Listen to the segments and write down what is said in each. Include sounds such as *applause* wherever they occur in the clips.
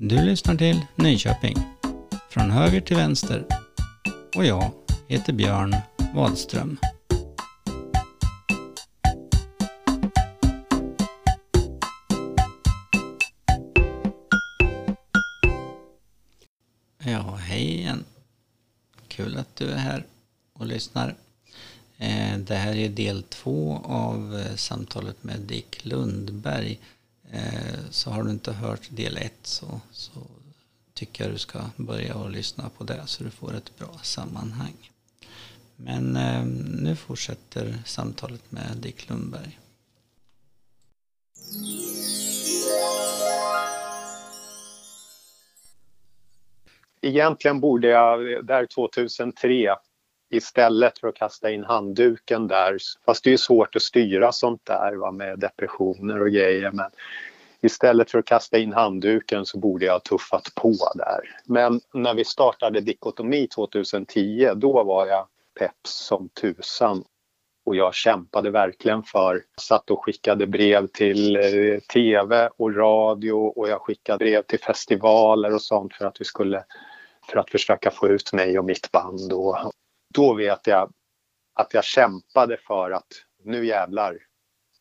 Du lyssnar till Nyköping. Från höger till vänster. Och jag heter Björn Wadström. Ja, hej igen. Kul att du är här och lyssnar. Eh, det här är del två av eh, samtalet med Dick Lundberg. Eh, så har du inte hört del ett så, så tycker jag du ska börja och lyssna på det så du får ett bra sammanhang. Men eh, nu fortsätter samtalet med Dick Lundberg. egentligen borde jag, där 2003, istället för att kasta in handduken där, fast det är ju svårt att styra sånt där va, med depressioner och grejer, men istället för att kasta in handduken så borde jag ha tuffat på där. Men när vi startade Dikotomi 2010, då var jag pepp som tusan och jag kämpade verkligen för, satt och skickade brev till eh, tv och radio och jag skickade brev till festivaler och sånt för att vi skulle för att försöka få ut mig och mitt band. Och då vet jag att jag kämpade för att nu jävlar,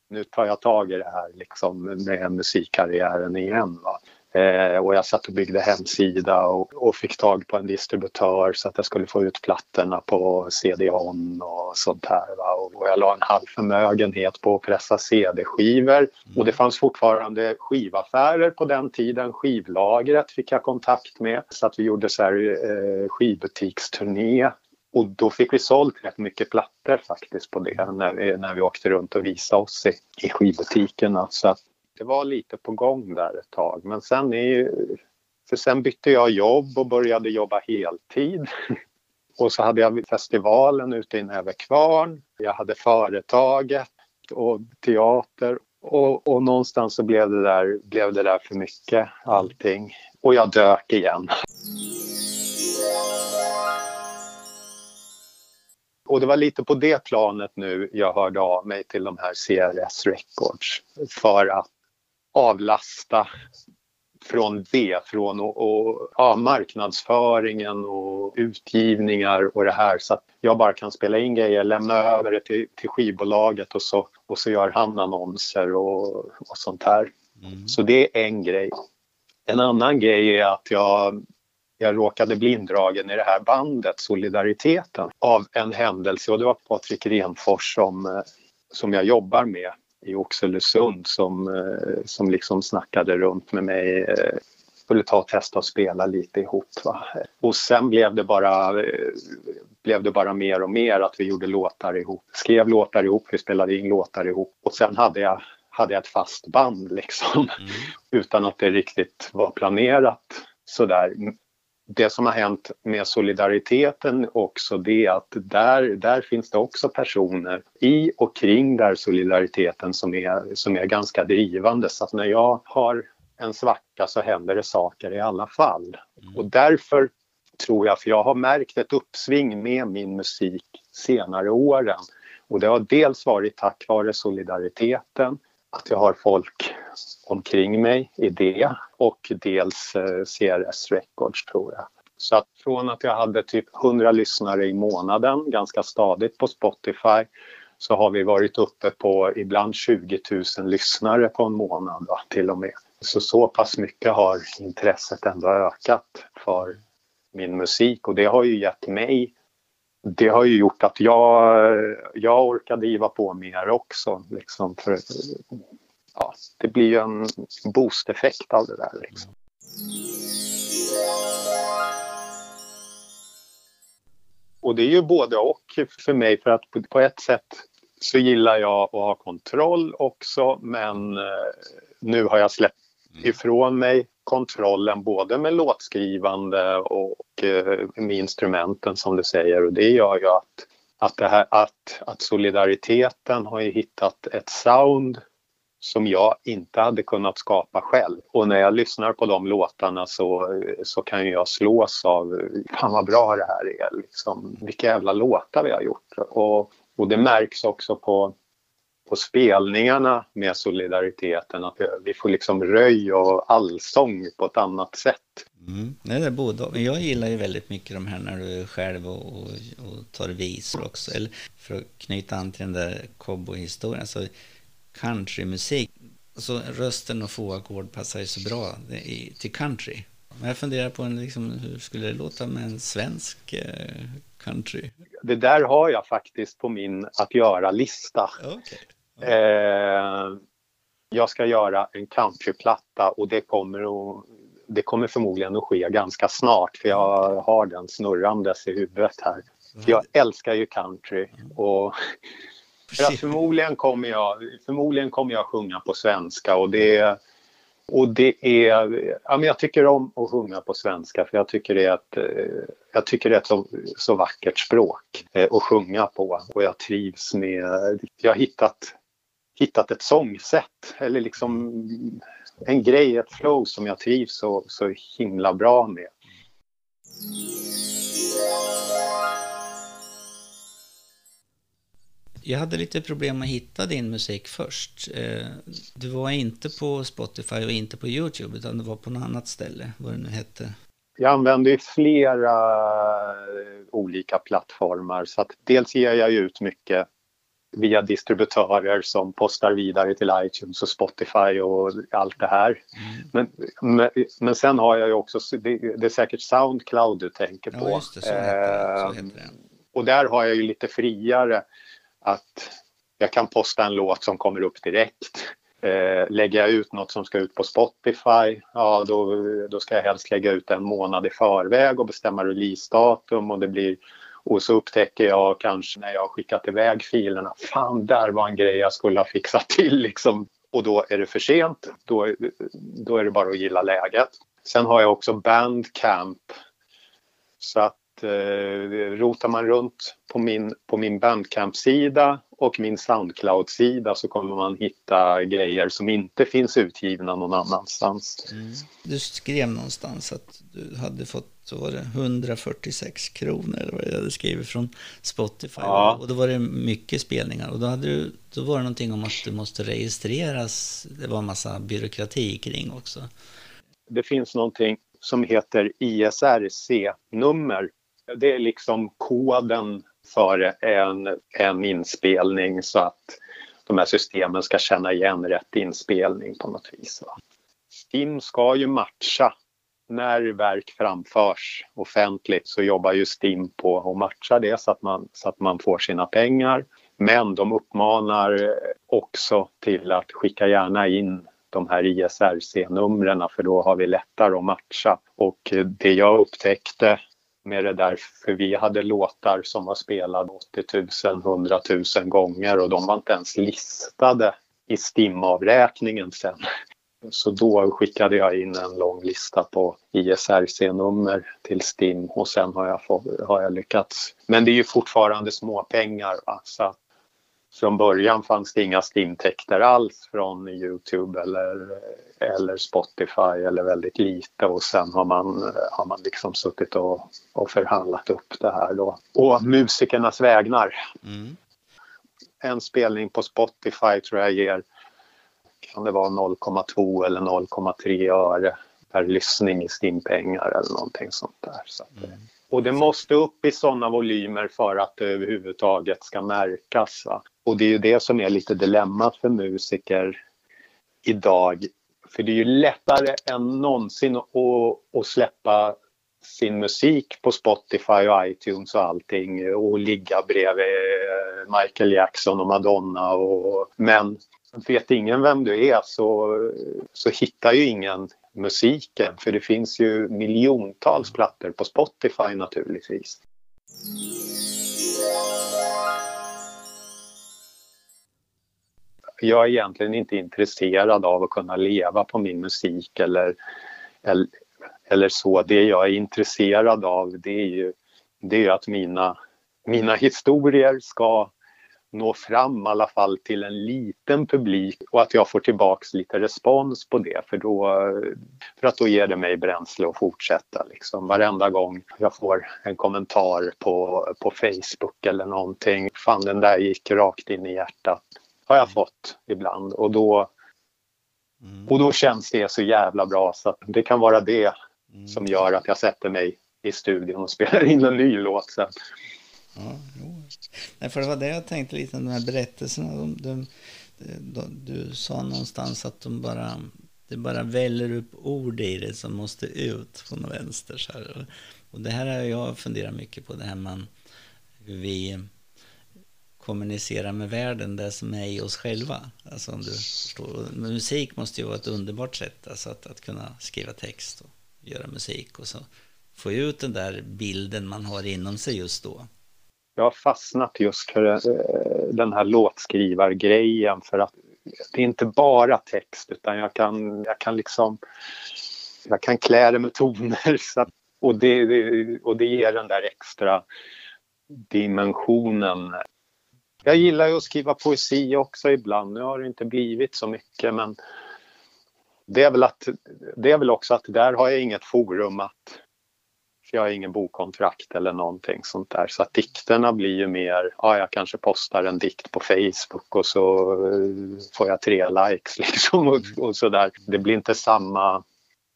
nu tar jag tag i det här liksom med musikkarriären igen. Va? Eh, och jag satt och byggde hemsida och, och fick tag på en distributör så att jag skulle få ut plattorna på CD-ON och sånt här. Va? Och jag la en halv förmögenhet på att pressa CD-skivor. Och det fanns fortfarande skivaffärer på den tiden. Skivlagret fick jag kontakt med så att vi gjorde så här eh, skivbutiksturné och då fick vi sålt rätt mycket plattor faktiskt på det när vi, när vi åkte runt och visade oss i, i skivbutikerna. Så att det var lite på gång där ett tag. Men sen, är ju, för sen bytte jag jobb och började jobba heltid. *laughs* Och så hade jag festivalen ute i Nävekvarn. Jag hade företaget och teater. Och, och någonstans så blev det, där, blev det där för mycket allting. Och jag dök igen. Och det var lite på det planet nu jag hörde av mig till de här CRS Records för att avlasta från det, från och, och, ja, marknadsföringen och utgivningar och det här så att jag bara kan spela in grejer, lämna över det till, till skivbolaget och så, och så gör han annonser och, och sånt här. Mm. Så det är en grej. En annan grej är att jag jag råkade bli indragen i det här bandet Solidariteten av en händelse och det var Patrik Renfors som, som jag jobbar med i Oxelösund som, som liksom snackade runt med mig skulle ta och testa och spela lite ihop. Va? Och sen blev det, bara, blev det bara mer och mer att vi gjorde låtar ihop. Skrev låtar ihop, vi spelade in låtar ihop och sen hade jag, hade jag ett fast band liksom. Mm. Utan att det riktigt var planerat sådär det som har hänt med solidariteten också det att där, där finns det också personer i och kring där solidariteten som är, som är ganska drivande. Så att när jag har en svacka så händer det saker i alla fall. Mm. Och därför tror jag, för jag har märkt ett uppsving med min musik senare åren. Och det har dels varit tack vare solidariteten, att jag har folk omkring mig i det och dels eh, CRS Records tror jag. Så att från att jag hade typ 100 lyssnare i månaden ganska stadigt på Spotify så har vi varit uppe på ibland 20 000 lyssnare på en månad va, till och med. Så så pass mycket har intresset ändå ökat för min musik och det har ju gett mig det har ju gjort att jag, jag orkar driva på mer också. Liksom för, ja, det blir ju en boosteffekt av det där. Liksom. Och det är ju både och för mig för att på ett sätt så gillar jag att ha kontroll också men nu har jag släppt ifrån mig kontrollen både med låtskrivande och med instrumenten som du säger och det gör ju att, att, det här, att, att solidariteten har hittat ett sound som jag inte hade kunnat skapa själv. Och när jag lyssnar på de låtarna så, så kan jag slås av fan vad bra det här är. Liksom, vilka jävla låtar vi har gjort. Och, och det märks också på på spelningarna med solidariteten. Att vi får liksom röj och allsång på ett annat sätt. Mm. Nej, det är både Jag gillar ju väldigt mycket de här när du är själv och, och, och tar visor också. Eller för att knyta an till den där cowboyhistorien. Så countrymusik, alltså rösten och få ackord passar ju så bra till country. Men jag funderar på en, liksom, hur skulle det låta med en svensk eh, country? Det där har jag faktiskt på min att göra-lista. Okay. Eh, jag ska göra en countryplatta och det kommer, att, det kommer förmodligen att ske ganska snart för jag har den snurrandes i huvudet här. Jag älskar ju country och för förmodligen, kommer jag, förmodligen kommer jag sjunga på svenska och det och det är, ja, men jag tycker om att sjunga på svenska för jag tycker det är ett, eh, jag tycker det är ett så, så vackert språk eh, att sjunga på och jag trivs med, jag har hittat, hittat ett sångsätt eller liksom en grej, ett flow som jag trivs så, så himla bra med. Jag hade lite problem att hitta din musik först. Eh, du var inte på Spotify och inte på Youtube utan du var på något annat ställe, vad det nu hette. Jag använder flera eh, olika plattformar så att dels ger jag ut mycket via distributörer som postar vidare till iTunes och Spotify och allt det här. Mm. Men, men, men, sen har jag ju också, det, det, är säkert Soundcloud du tänker på. Ja, just det, så heter det. Så heter det. Och där har jag ju lite friare att jag kan posta en låt som kommer upp direkt. Eh, lägger jag ut något som ska ut på Spotify, ja då, då ska jag helst lägga ut en månad i förväg och bestämma releasedatum och det blir och så upptäcker jag kanske när jag har skickat iväg filerna, fan där var en grej jag skulle ha fixat till liksom. Och då är det för sent, då, då är det bara att gilla läget. Sen har jag också Bandcamp. Så att eh, rotar man runt på min, på min Bandcamp-sida och min Soundcloud-sida så kommer man hitta grejer som inte finns utgivna någon annanstans. Mm. Du skrev någonstans att du hade fått så var det 146 kronor eller vad jag hade skrivit från Spotify. Ja. Och då var det mycket spelningar. Och då, hade du, då var det någonting om att du måste registreras. Det var en massa byråkrati kring också. Det finns någonting som heter ISRC-nummer det är liksom koden för en, en inspelning så att de här systemen ska känna igen rätt inspelning på något vis. Va? STIM ska ju matcha. När verk framförs offentligt så jobbar ju STIM på att matcha det så att man, så att man får sina pengar. Men de uppmanar också till att skicka gärna in de här ISRC-numren för då har vi lättare att matcha. Och det jag upptäckte med det där för vi hade låtar som var spelade 80 000, 100 000 gånger och de var inte ens listade i STIM-avräkningen sen. Så då skickade jag in en lång lista på ISRC-nummer till STIM och sen har jag, fått, har jag lyckats. Men det är ju fortfarande småpengar. va? så att från början fanns det inga intäkter alls från Youtube eller, eller Spotify eller väldigt lite och sen har man, har man liksom suttit och, och förhandlat upp det här då. Och musikernas vägnar. Mm. En spelning på Spotify tror jag ger, kan det vara 0,2 eller 0,3 öre per lyssning i stimpengar eller någonting sånt där. Så mm. Och det måste upp i sådana volymer för att det överhuvudtaget ska märkas. Va? Och det är ju det som är lite dilemmat för musiker idag. För det är ju lättare än någonsin att, att släppa sin musik på Spotify och iTunes och allting och ligga bredvid Michael Jackson och Madonna. Och, men Liksom vet ingen vem du är så, så hittar ju ingen musiken för det finns ju miljontals plattor på Spotify naturligtvis. Jag är egentligen inte intresserad av att kunna leva på min musik eller, eller, eller så. Det jag är intresserad av det är ju det är att mina, mina historier ska nå fram i alla fall till en liten publik och att jag får tillbaks lite respons på det för, då, för att då ger det mig bränsle att fortsätta. Liksom. Varenda gång jag får en kommentar på, på Facebook eller någonting, fan den där gick rakt in i hjärtat. har jag fått ibland och då, mm. och då känns det så jävla bra så att det kan vara det mm. som gör att jag sätter mig i studion och spelar in en ny låt sen. Ja, jo. Nej, för det var det jag tänkte lite, de här berättelserna. De, de, de, du sa någonstans att de bara, det bara väller upp ord i det som måste ut från vänster. Så här. Och det här har jag funderat mycket på, det här man, hur vi kommunicerar med världen, det som är i oss själva. Alltså om du förstår. Men musik måste ju vara ett underbart sätt alltså att, att kunna skriva text och göra musik och så få ut den där bilden man har inom sig just då. Jag har fastnat just för eh, den här låtskrivargrejen för att det är inte bara text utan jag kan, jag kan liksom jag kan klä det med toner *laughs* så att, och, det, och det ger den där extra dimensionen. Jag gillar ju att skriva poesi också ibland. Nu har det inte blivit så mycket men det är väl, att, det är väl också att där har jag inget forum att jag har ingen bokkontrakt eller någonting sånt där. Så att dikterna blir ju mer, ja jag kanske postar en dikt på Facebook och så eh, får jag tre likes *laughs* liksom och, och sådär. Det blir inte samma,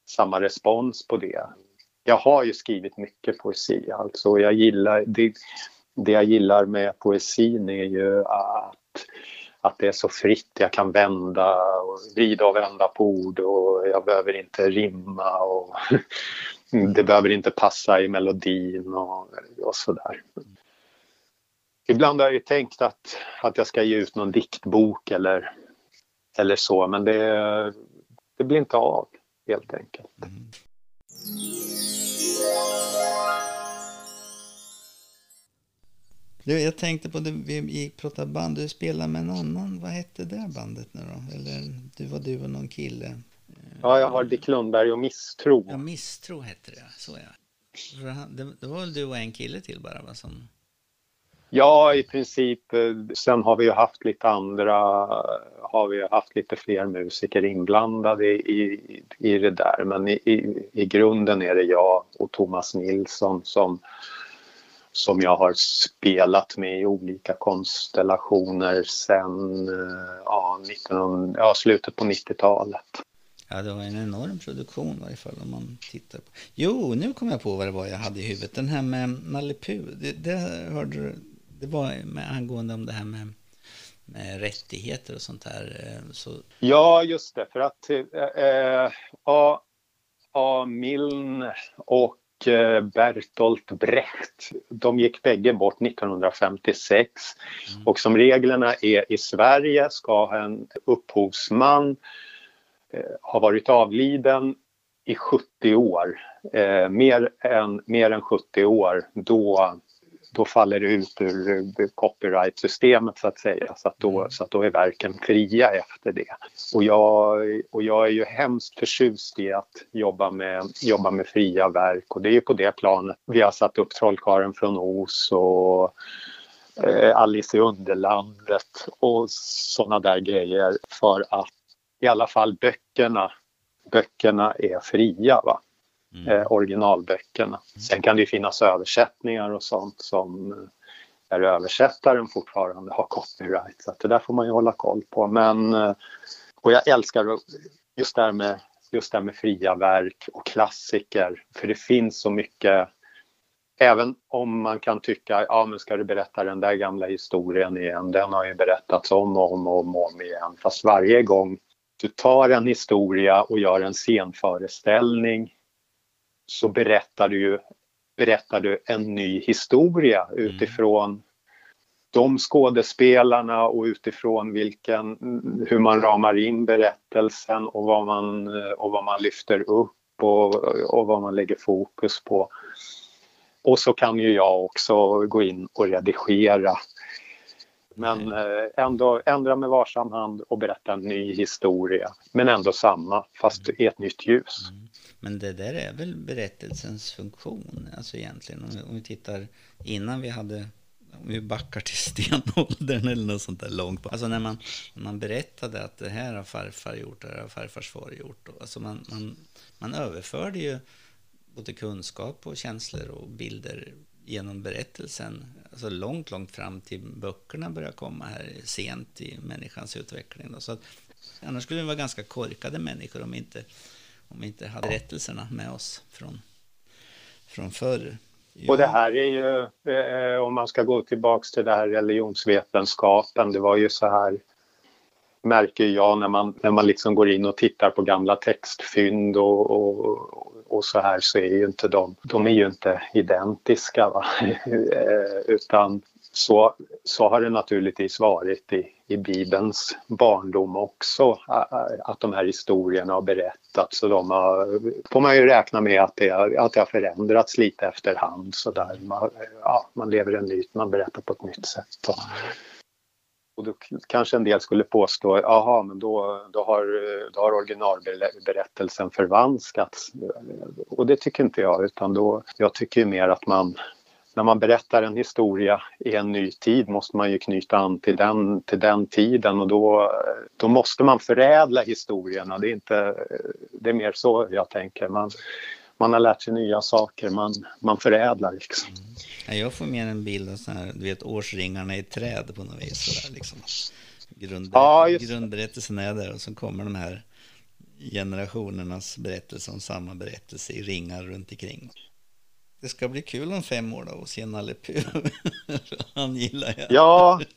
samma respons på det. Jag har ju skrivit mycket poesi alltså. Jag gillar, det, det jag gillar med poesin är ju att att det är så fritt. Jag kan vända och vrida och vända på ord och jag behöver inte rimma och *laughs* det behöver inte passa i melodin och, och sådär. Ibland har jag ju tänkt att, att jag ska ge ut någon diktbok eller, eller så men det, det blir inte av helt enkelt. Mm. Du, jag tänkte på det, vi gick pratade band, du spelade med en annan, vad hette det bandet nu då? Eller du var du och någon kille? Ja, jag har Dick Lundberg och Misstro. Ja, Misstro hette det, så ja. Det, det var väl du och en kille till bara va? Som... Ja, i princip. Eh, sen har vi ju haft lite andra, har vi haft lite fler musiker inblandade i, i, i det där. Men i, i, i grunden är det jag och Thomas Nilsson som som jag har spelat med i olika konstellationer sen eh, ja, 19, ja, slutet på 90-talet. Ja, det var en enorm produktion i varje fall om man tittar på. Jo, nu kom jag på vad det var jag hade i huvudet. Den här med Nalle det, det hörde du, det var med, angående om det här med, med rättigheter och sånt där. Eh, så... Ja, just det, för att äh, äh, A. A. Miln och Eh, Bertolt Brecht. De gick bägge bort 1956 mm. och som reglerna är i Sverige ska en upphovsman eh, ha varit avliden i 70 år, eh, mer, än, mer än 70 år, då då faller det ut ur copyright-systemet så att säga. Så att, då, mm. så att då är verken fria efter det. Och jag, och jag är ju hemskt förtjust i att jobba med, jobba med fria verk och det är ju på det planet vi har satt upp Trollkaren från Os och eh, Alice i Underlandet och sådana där grejer för att i alla fall böckerna, böckerna är fria. Va? mm. eh, originalböckerna. Mm. Sen kan det ju finnas översättningar och sånt som eh, där översättaren fortfarande har copyright. Så det där får man ju hålla koll på. Men, eh, och jag älskar just det här med, just det med fria verk och klassiker. För det finns så mycket Även om man kan tycka, ja men ska du berätta den där gamla historien igen, den har ju berättats om och om och om, om igen. Fast varje gång du tar en historia och gör en scenföreställning så berättar du ju berättar du en ny historia mm. utifrån de skådespelarna och utifrån vilken, hur man ramar in berättelsen och vad man, och vad man lyfter upp och, och vad man lägger fokus på. Och så kan ju jag också gå in och redigera. Men mm. eh, ändå ändra med varsam hand och berätta en ny historia. Men ändå samma, fast i ett nytt ljus. Mm. Men det där är väl berättelsens funktion, alltså egentligen. Om vi, om vi tittar innan vi hade, om vi backar till *laughs* stenåldern eller något sånt där långt. Alltså när man, man berättade att det här har farfar gjort, det här har farfars far gjort. Alltså man, man, man överförde ju både kunskap och känslor och bilder genom berättelsen, alltså långt, långt fram till böckerna börjar komma här sent i människans utveckling. Då. Så att, annars skulle vi vara ganska korkade människor om vi inte, om vi inte hade berättelserna med oss från, från förr. Ja. Och det här är ju, eh, om man ska gå tillbaks till det här religionsvetenskapen, det var ju så här märker jag när man, när man liksom går in och tittar på gamla textfynd och, och, och så här så är ju inte de, de är ju inte identiska. Va? *laughs* Eh, utan så, så har det naturligtvis varit i, i Bibelns barndom också, att de här historierna har berättats. Så de har, får man ju räkna med att det, att det har förändrats lite efterhand. Så där. Man, ja, man lever en myt, man berättar på ett nytt sätt. Och, och då kanske en del skulle påstå, jaha, men då, då, har, då har originalberättelsen förvanskats. Och det tycker inte jag, utan då, jag tycker mer att man när man berättar en historia i en ny tid måste man ju knyta an till den, till den tiden och då, då måste man förädla historierna. Det är, inte, det är mer så jag tänker. Man, man har lärt sig nya saker, man, man förädlar liksom. Mm. Jag får mer en bild av så här, du vet, årsringarna i träd på något vis. Sådär, liksom. Grundberätt ja, grundberättelsen är där och så kommer de här generationernas berättelse om samma berättelse i ringar runt omkring. Det ska bli kul om fem år då att se Nalle. *laughs* Han gillar jag. Ja. *laughs*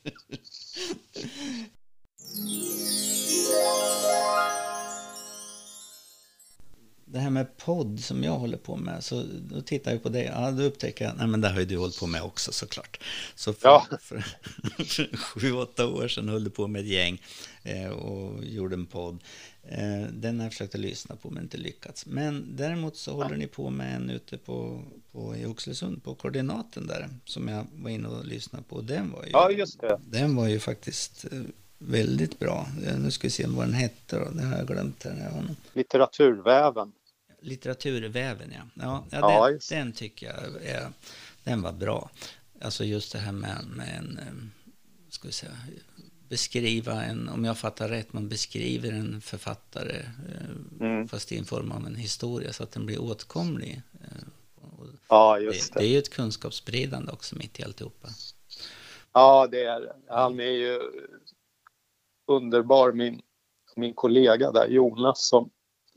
det här med podd som jag håller på med, så då tittar jag på det, ja, då upptäcker jag, nej men det har ju du hållit på med också såklart. Så för, ja. för, för *laughs* sju, åtta år sedan höll du på med ett gäng eh, och gjorde en podd. Eh, den har jag försökt att lyssna på men inte lyckats. Men däremot så håller ni på med en ute på, på i Oxelösund, på koordinaten där, som jag var inne och lyssnade på. Den var ju, ja, just det. Den var ju faktiskt eh, väldigt bra. Nu ska vi se vad den hette då. Det har jag glömt här. Litteraturväven. Litteraturväven, ja. Ja, ja, den, den, tycker jag är, den var bra. Alltså just det här med, med en, eh, ska vi säga, beskriva en, om jag fattar rätt, man beskriver en författare eh, mm. fast i en form av en historia så att den blir åtkomlig. Eh, ja, just det. Det, det är ju ett kunskapsspridande också mitt i alltihopa. Ja, det är. Han är ju underbar, min, min kollega där, Jonas, som,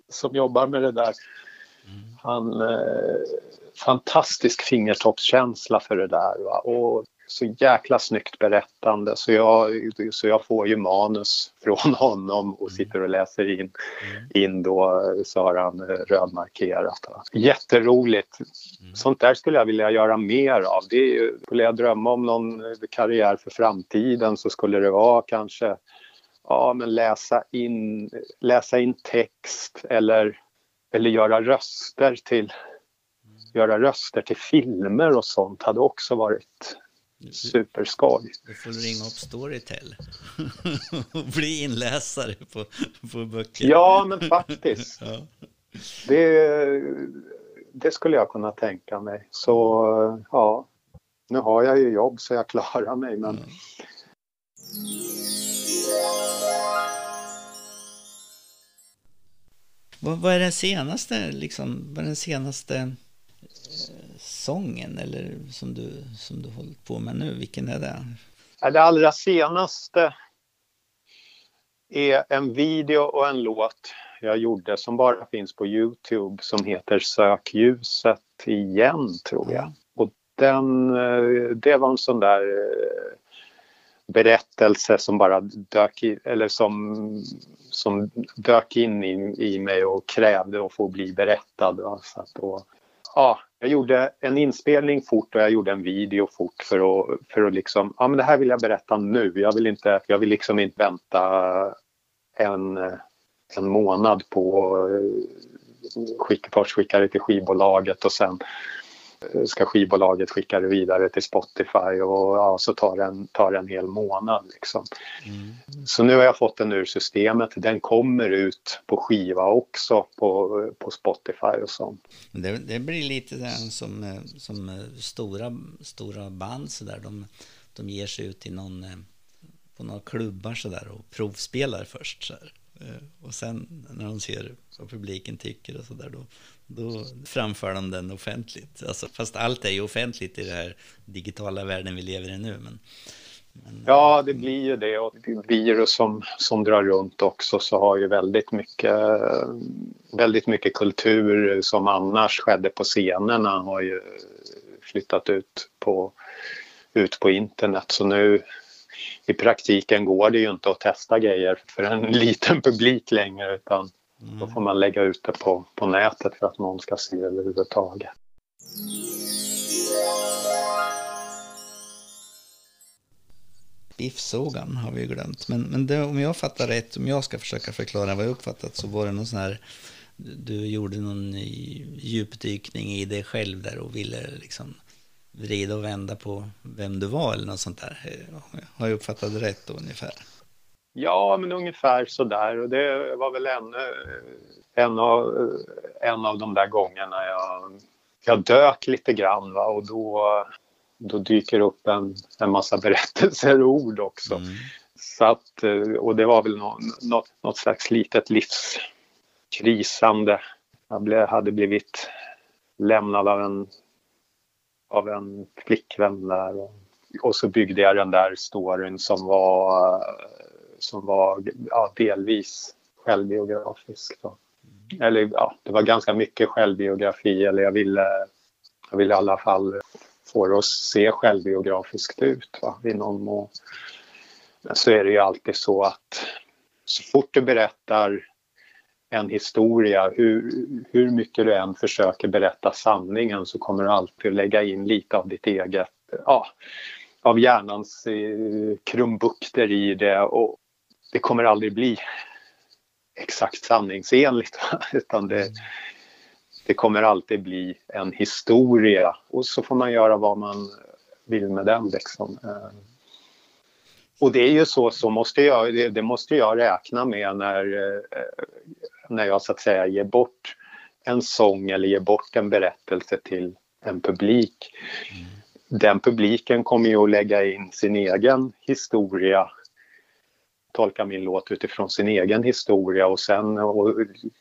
som jobbar med det där. Mm. Han eh, fantastisk fingertoppskänsla för det där. Va? Och så jäkla snyggt berättande så jag, så jag får ju manus från honom och sitter och läser in, mm. in då så har han eh, rödmarkerat. Jätteroligt! Mm. Sånt där skulle jag vilja göra mer av. Det är ju, skulle jag drömma om någon karriär för framtiden så skulle det vara kanske ja, men läsa, in, läsa in text eller, eller göra röster till göra röster till filmer och sånt hade också varit superskoj. Du får ringa upp Storytel *laughs* och bli inläsare på, på böcker. Ja, men faktiskt. *laughs* ja. Det, det skulle jag kunna tänka mig. Så ja, nu har jag ju jobb så jag klarar mig. Men... Ja. Vad, vad, är den senaste, liksom, vad är den senaste eh, sången eller som du, som du hållit på med nu? Vilken är det? Det allra senaste är en video och en låt jag gjorde som bara finns på Youtube som heter Sök ljuset igen, tror jag. Och den, eh, det var en sån där eh, berättelse som bara dök in, eller som, som dök in i, i mig och krävde att få bli berättad. Va? Så att då, ja, jag gjorde en inspelning fort och jag gjorde en video fort för att, för att liksom, ja men det här vill jag berätta nu. Jag vill inte, jag vill liksom inte vänta en, en månad på eh, skick, först skicka det till skivbolaget och sen ska skivbolaget skicka det vidare till Spotify och ja, så tar det tar en hel månad. Liksom. Mm. Så nu har jag fått den ur systemet. Den kommer ut på skiva också på, på Spotify och sånt. Det, det blir lite den som, som stora, stora band så där. De, de ger sig ut i någon, på några klubbar så där och provspelar först. Så här. Eh, och sen när de ser vad publiken tycker och sådär, då, då framför de den offentligt. Alltså, fast allt är ju offentligt i den här digitala världen vi lever i nu. Men, men, eh, ja, det blir ju det. Och det virus som, som drar runt också så har ju väldigt mycket, väldigt mycket kultur som annars skedde på scenerna har ju flyttat ut på, ut på internet. Så nu i praktiken går det ju inte att testa grejer för en *laughs* liten publik längre utan mm. då får man lägga ut det på, på nätet för att någon ska se överhuvudtaget. Biffsågan har vi glömt. Men, men det, om jag fattar rätt, om jag ska försöka förklara vad jag uppfattat så var det någon sån här du gjorde någon djupdykning i dig själv där och ville liksom vrida och vända på vem du var eller något sånt där. Har jag uppfattat det rätt då ungefär? Ja, men ungefär så där. Och det var väl en, en, av, en av de där gångerna jag, jag dök lite grann va? och då, då dyker upp en, en massa berättelser och ord också. Mm. Så att, och det var väl något, något, något slags litet livskrisande. Jag hade blivit lämnad av en av en flickvän där. Och, och så byggde jag den där storyn som var, som var ja, delvis självbiografisk. Då. Eller ja, det var ganska mycket självbiografi eller jag ville, jag ville i alla fall få det att se självbiografiskt ut. Va? I någon mån. Men så är det ju alltid så att så fort du berättar en historia, hur, hur mycket du än försöker berätta sanningen så kommer du alltid lägga in lite av ditt eget, ja, av hjärnans eh, krumbukter i det. Och det kommer aldrig bli exakt sanningsenligt *laughs* utan det, det kommer alltid bli en historia. Och så får man göra vad man vill med den liksom. Eh, och det är ju så, så måste jag, det, det måste jag räkna med när, eh, när jag så att säga ger bort en sång eller ger bort en berättelse till en publik. Mm. Den publiken kommer ju att lägga in sin egen historia tolka min låt utifrån sin egen historia och sen, och,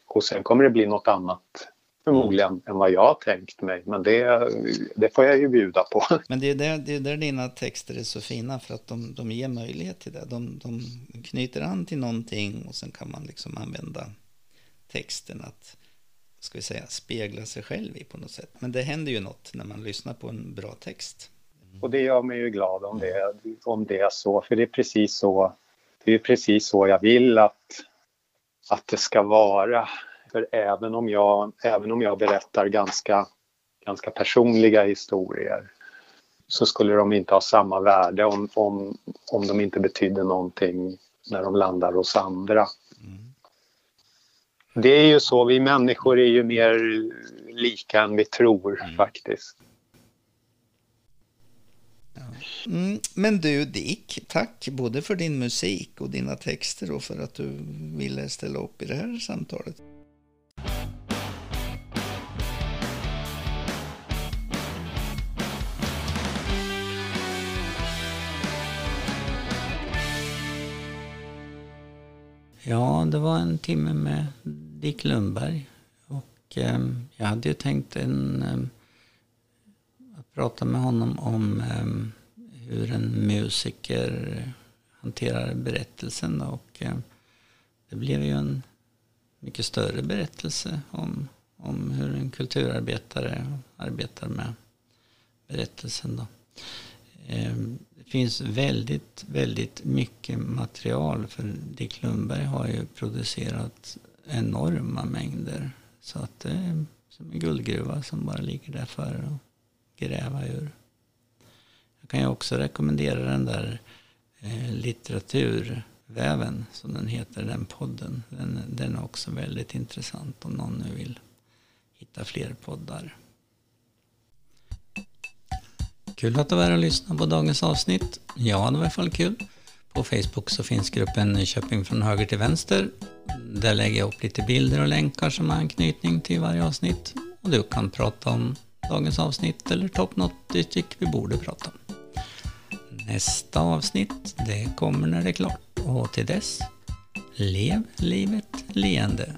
och sen kommer det bli något annat förmodligen mm. än vad jag har tänkt mig. Men det, det får jag ju bjuda på. *laughs* Men det är där, det är där dina texter är så fina för att de, de ger möjlighet till det. De, de knyter an till någonting och sen kan man liksom använda texten att ska vi säga, spegla sig själv i på något sätt. Men det händer ju något när man lyssnar på en bra text. Mm. Och det gör mig ju glad om det, om det är så, för det är precis så, det är precis så jag vill att, att det ska vara. För även om jag, även om jag berättar ganska, ganska personliga historier så skulle de inte ha samma värde om, om, om de inte betydde någonting när de landar hos andra. Det är ju så, vi människor är ju mer lika än vi tror mm. faktiskt. Mm, men du Dick, tack både för din musik och dina texter och för att du ville ställa upp i det här samtalet. Ja, det var en timme med Dick Lundberg. Och eh, jag hade ju tänkt en, eh, att prata med honom om eh, hur en musiker hanterar berättelsen. Och eh, det blev ju en mycket större berättelse om, om hur en kulturarbetare arbetar med berättelsen. Då. Ehm, det finns väldigt, väldigt mycket material för Dick Lundberg har ju producerat enorma mängder. Så att det är som en guldgruva som bara ligger där för att gräva ur. Jag kan ju också rekommendera den där eh, litteraturväven som den heter, den podden. Den, den är också väldigt intressant om någon nu vill hitta fler poddar. Kul att du var här och lyssnade på dagens avsnitt. Ja, det var i alla fall kul. På Facebook så finns gruppen Nyköping från höger till vänster. Där lägger jag upp lite bilder och länkar som har anknytning till varje avsnitt. Och du kan prata om dagens avsnitt eller ta upp något du tycker vi borde prata om. Nästa avsnitt, det kommer när det är klart. Och till dess, Lev livet leende.